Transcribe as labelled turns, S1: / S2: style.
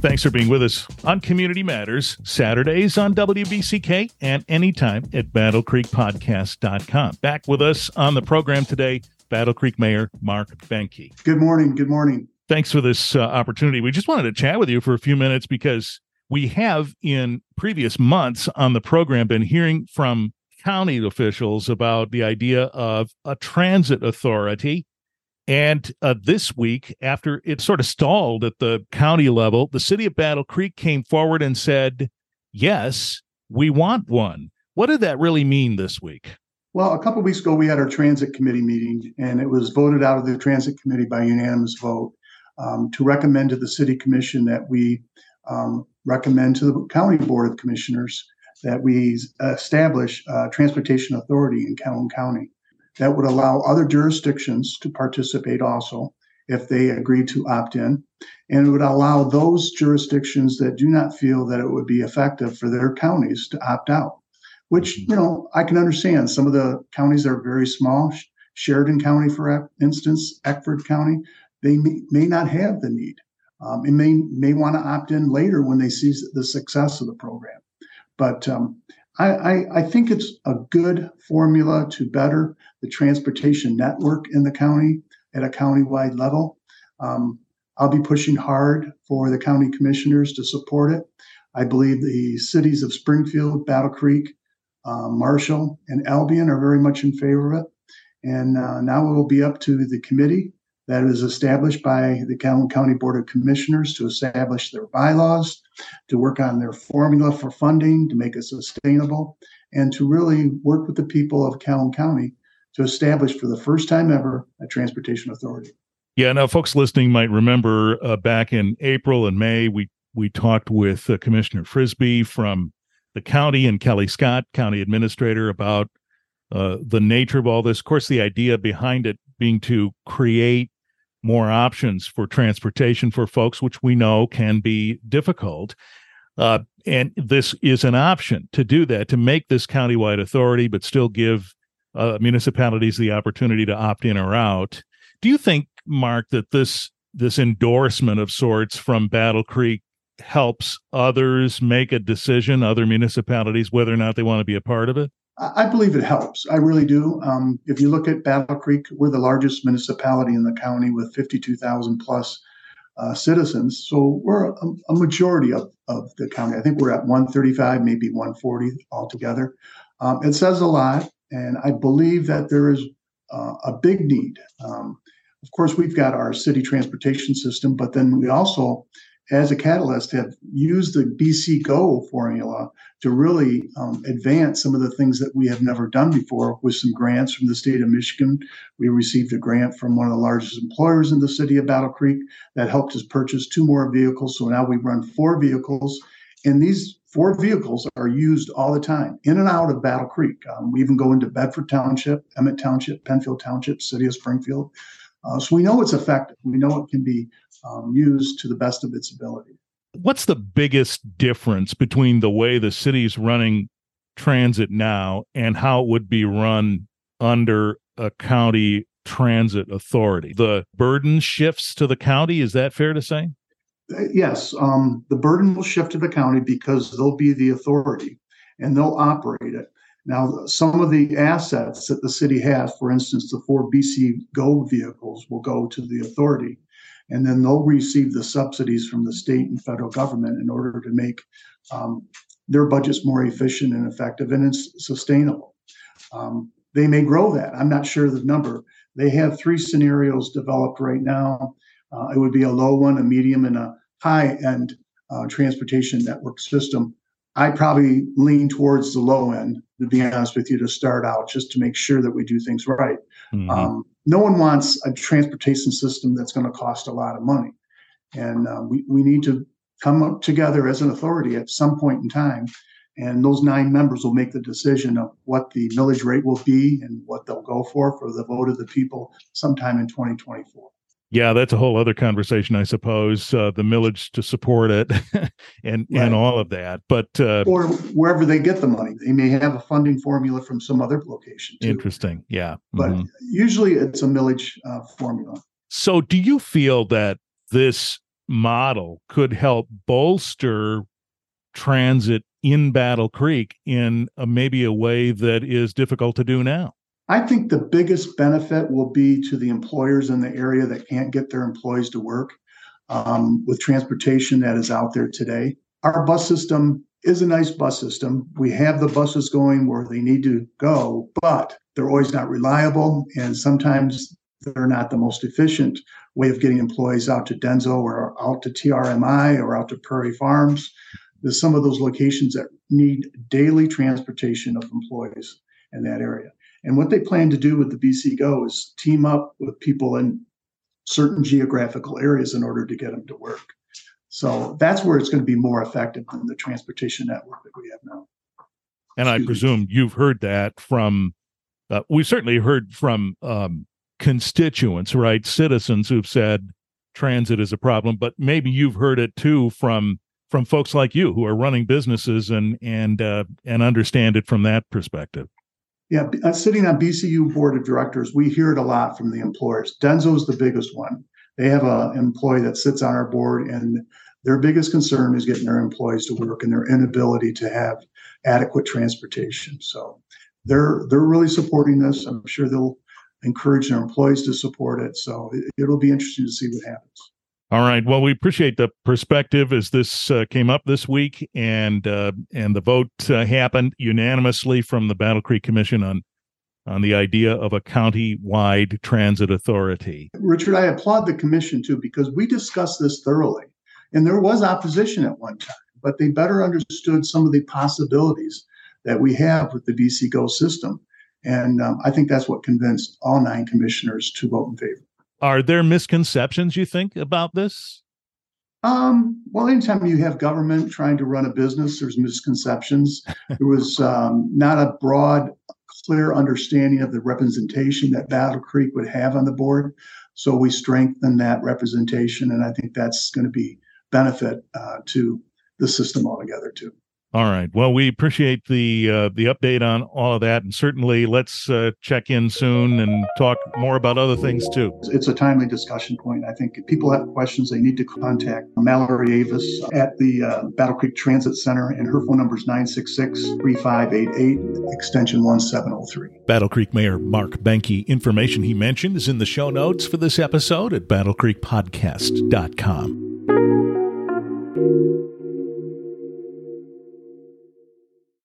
S1: Thanks for being with us on Community Matters, Saturdays on WBCK and anytime at battlecreekpodcast.com. Back with us on the program today, Battle Creek Mayor Mark Behnke.
S2: Good morning. Good morning.
S1: Thanks for this uh, opportunity. We just wanted to chat with you for a few minutes because we have in previous months on the program been hearing from county officials about the idea of a transit authority. And uh, this week, after it sort of stalled at the county level, the city of Battle Creek came forward and said, yes, we want one. What did that really mean this week?
S2: Well, a couple weeks ago, we had our transit committee meeting, and it was voted out of the transit committee by unanimous vote um, to recommend to the city commission that we um, recommend to the county board of commissioners that we establish a transportation authority in Calhoun County that would allow other jurisdictions to participate also if they agree to opt in. And it would allow those jurisdictions that do not feel that it would be effective for their counties to opt out, which, you know, I can understand. Some of the counties are very small. Sheridan County, for instance, Eckford County, they may, may not have the need um, and may, may want to opt in later when they see the success of the program. But um, I, I, I, think it's a good formula to better the transportation network in the county at a county-wide level. Um, I'll be pushing hard for the county commissioners to support it. I believe the cities of Springfield, Battle Creek, uh, Marshall, and Albion are very much in favor of it. And uh, now it will be up to the committee that is established by the Calhoun County Board of Commissioners to establish their bylaws, to work on their formula for funding, to make it sustainable, and to really work with the people of Calhoun County to establish for the first time ever a transportation authority.
S1: Yeah, now folks listening might remember uh, back in April and May, we we talked with uh, Commissioner Frisbee from the county and Kelly Scott, county administrator, about uh, the nature of all this. Of course, the idea behind it being to create more options for transportation for folks, which we know can be difficult. Uh, and this is an option to do that, to make this countywide authority, but still give uh, municipalities the opportunity to opt in or out. Do you think, Mark, that this this endorsement of sorts from Battle Creek helps others make a decision, other municipalities, whether or not they want to be a part of it?
S2: I believe it helps. I really do. Um, if you look at Battle Creek, we're the largest municipality in the county with 52,000 plus uh, citizens. So we're a, a, majority of, of the county. I think we're at 135, maybe 140 altogether. Um, it says a lot, and I believe that there is uh, a big need. Um, of course, we've got our city transportation system, but then we also as a catalyst have used the BC Go formula to really um, advance some of the things that we have never done before with some grants from the state of Michigan. We received a grant from one of the largest employers in the city of Battle Creek that helped us purchase two more vehicles. So now we run four vehicles, and these four vehicles are used all the time in and out of Battle Creek. Um, we even go into Bedford Township, Emmett Township, Penfield Township, City of Springfield. Uh, so we know it's effective. We know it can be um, used to the best of its ability.
S1: What's the biggest difference between the way the city's running transit now and how it would be run under a county transit authority? The burden shifts to the county. Is that fair to say?
S2: Uh, yes, um, the burden will shift to the county because they'll be the authority and they'll operate it. Now, some of the assets that the city has, for instance, the four BC Go vehicles, will go to the authority, and then they'll receive the subsidies from the state and federal government in order to make um, their budgets more efficient and effective and it's sustainable. Um, they may grow that. I'm not sure the number. They have three scenarios developed right now. Uh, it would be a low one, a medium, and a high end uh, transportation network system I probably lean towards the low end, to be honest with you, to start out, just to make sure that we do things right. Mm-hmm. Um, no one wants a transportation system that's going to cost a lot of money. And uh, we, we need to come up together as an authority at some point in time. And those nine members will make the decision of what the millage rate will be and what they'll go for for the vote of the people sometime in 2024.
S1: Yeah, that's a whole other conversation, I suppose. Uh, the millage to support it, and right. and all of that. But uh,
S2: or wherever they get the money, they may have a funding formula from some other location. Too.
S1: Interesting. Yeah,
S2: but mm-hmm. usually it's a millage uh, formula.
S1: So, do you feel that this model could help bolster transit in Battle Creek in a, maybe a way that is difficult to do now?
S2: I think the biggest benefit will be to the employers in the area that can't get their employees to work um, with transportation that is out there today. Our bus system is a nice bus system. We have the buses going where they need to go, but they're always not reliable. And sometimes they're not the most efficient way of getting employees out to Denso or out to TRMI or out to Prairie Farms. There's some of those locations that need daily transportation of employees in that area. And what they plan to do with the BC Go is team up with people in certain geographical areas in order to get them to work. So that's where it's going to be more effective than the transportation network that we have now.
S1: And I presume you've heard that from, uh, we've certainly heard from um, constituents, right? Citizens who've said transit is a problem, but maybe you've heard it too from from folks like you who are running businesses and and uh, and understand it from that perspective.
S2: Yeah, uh, sitting on BCU board of directors, we hear it a lot from the employers. Denso is the biggest one. They have an employee that sits on our board, and their biggest concern is getting their employees to work and their inability to have adequate transportation. So they're they're really supporting this. I'm sure they'll encourage their employees to support it. So it, it'll be interesting to see what happens.
S1: All right. Well, we appreciate the perspective as this uh, came up this week, and uh, and the vote uh, happened unanimously from the Battle Creek Commission on on the idea of a county-wide transit authority.
S2: Richard, I applaud the commission too because we discussed this thoroughly, and there was opposition at one time, but they better understood some of the possibilities that we have with the BC Go system, and um, I think that's what convinced all nine commissioners to vote in favor.
S1: Are there misconceptions you think about this?
S2: Um, well, anytime you have government trying to run a business, there's misconceptions. there was um, not a broad, clear understanding of the representation that Battle Creek would have on the board. So we strengthened that representation, and I think that's going to be benefit uh, to the system altogether too.
S1: All right. Well, we appreciate the uh, the update on all of that, and certainly let's uh, check in soon and talk more about other things too.
S2: It's a timely discussion point. I think if people have questions, they need to contact Mallory Avis at the uh, Battle Creek Transit Center, and her phone number is 966-3588, extension 1703.
S1: Battle Creek Mayor Mark Behnke. Information he mentioned is in the show notes for this episode at battlecreekpodcast.com.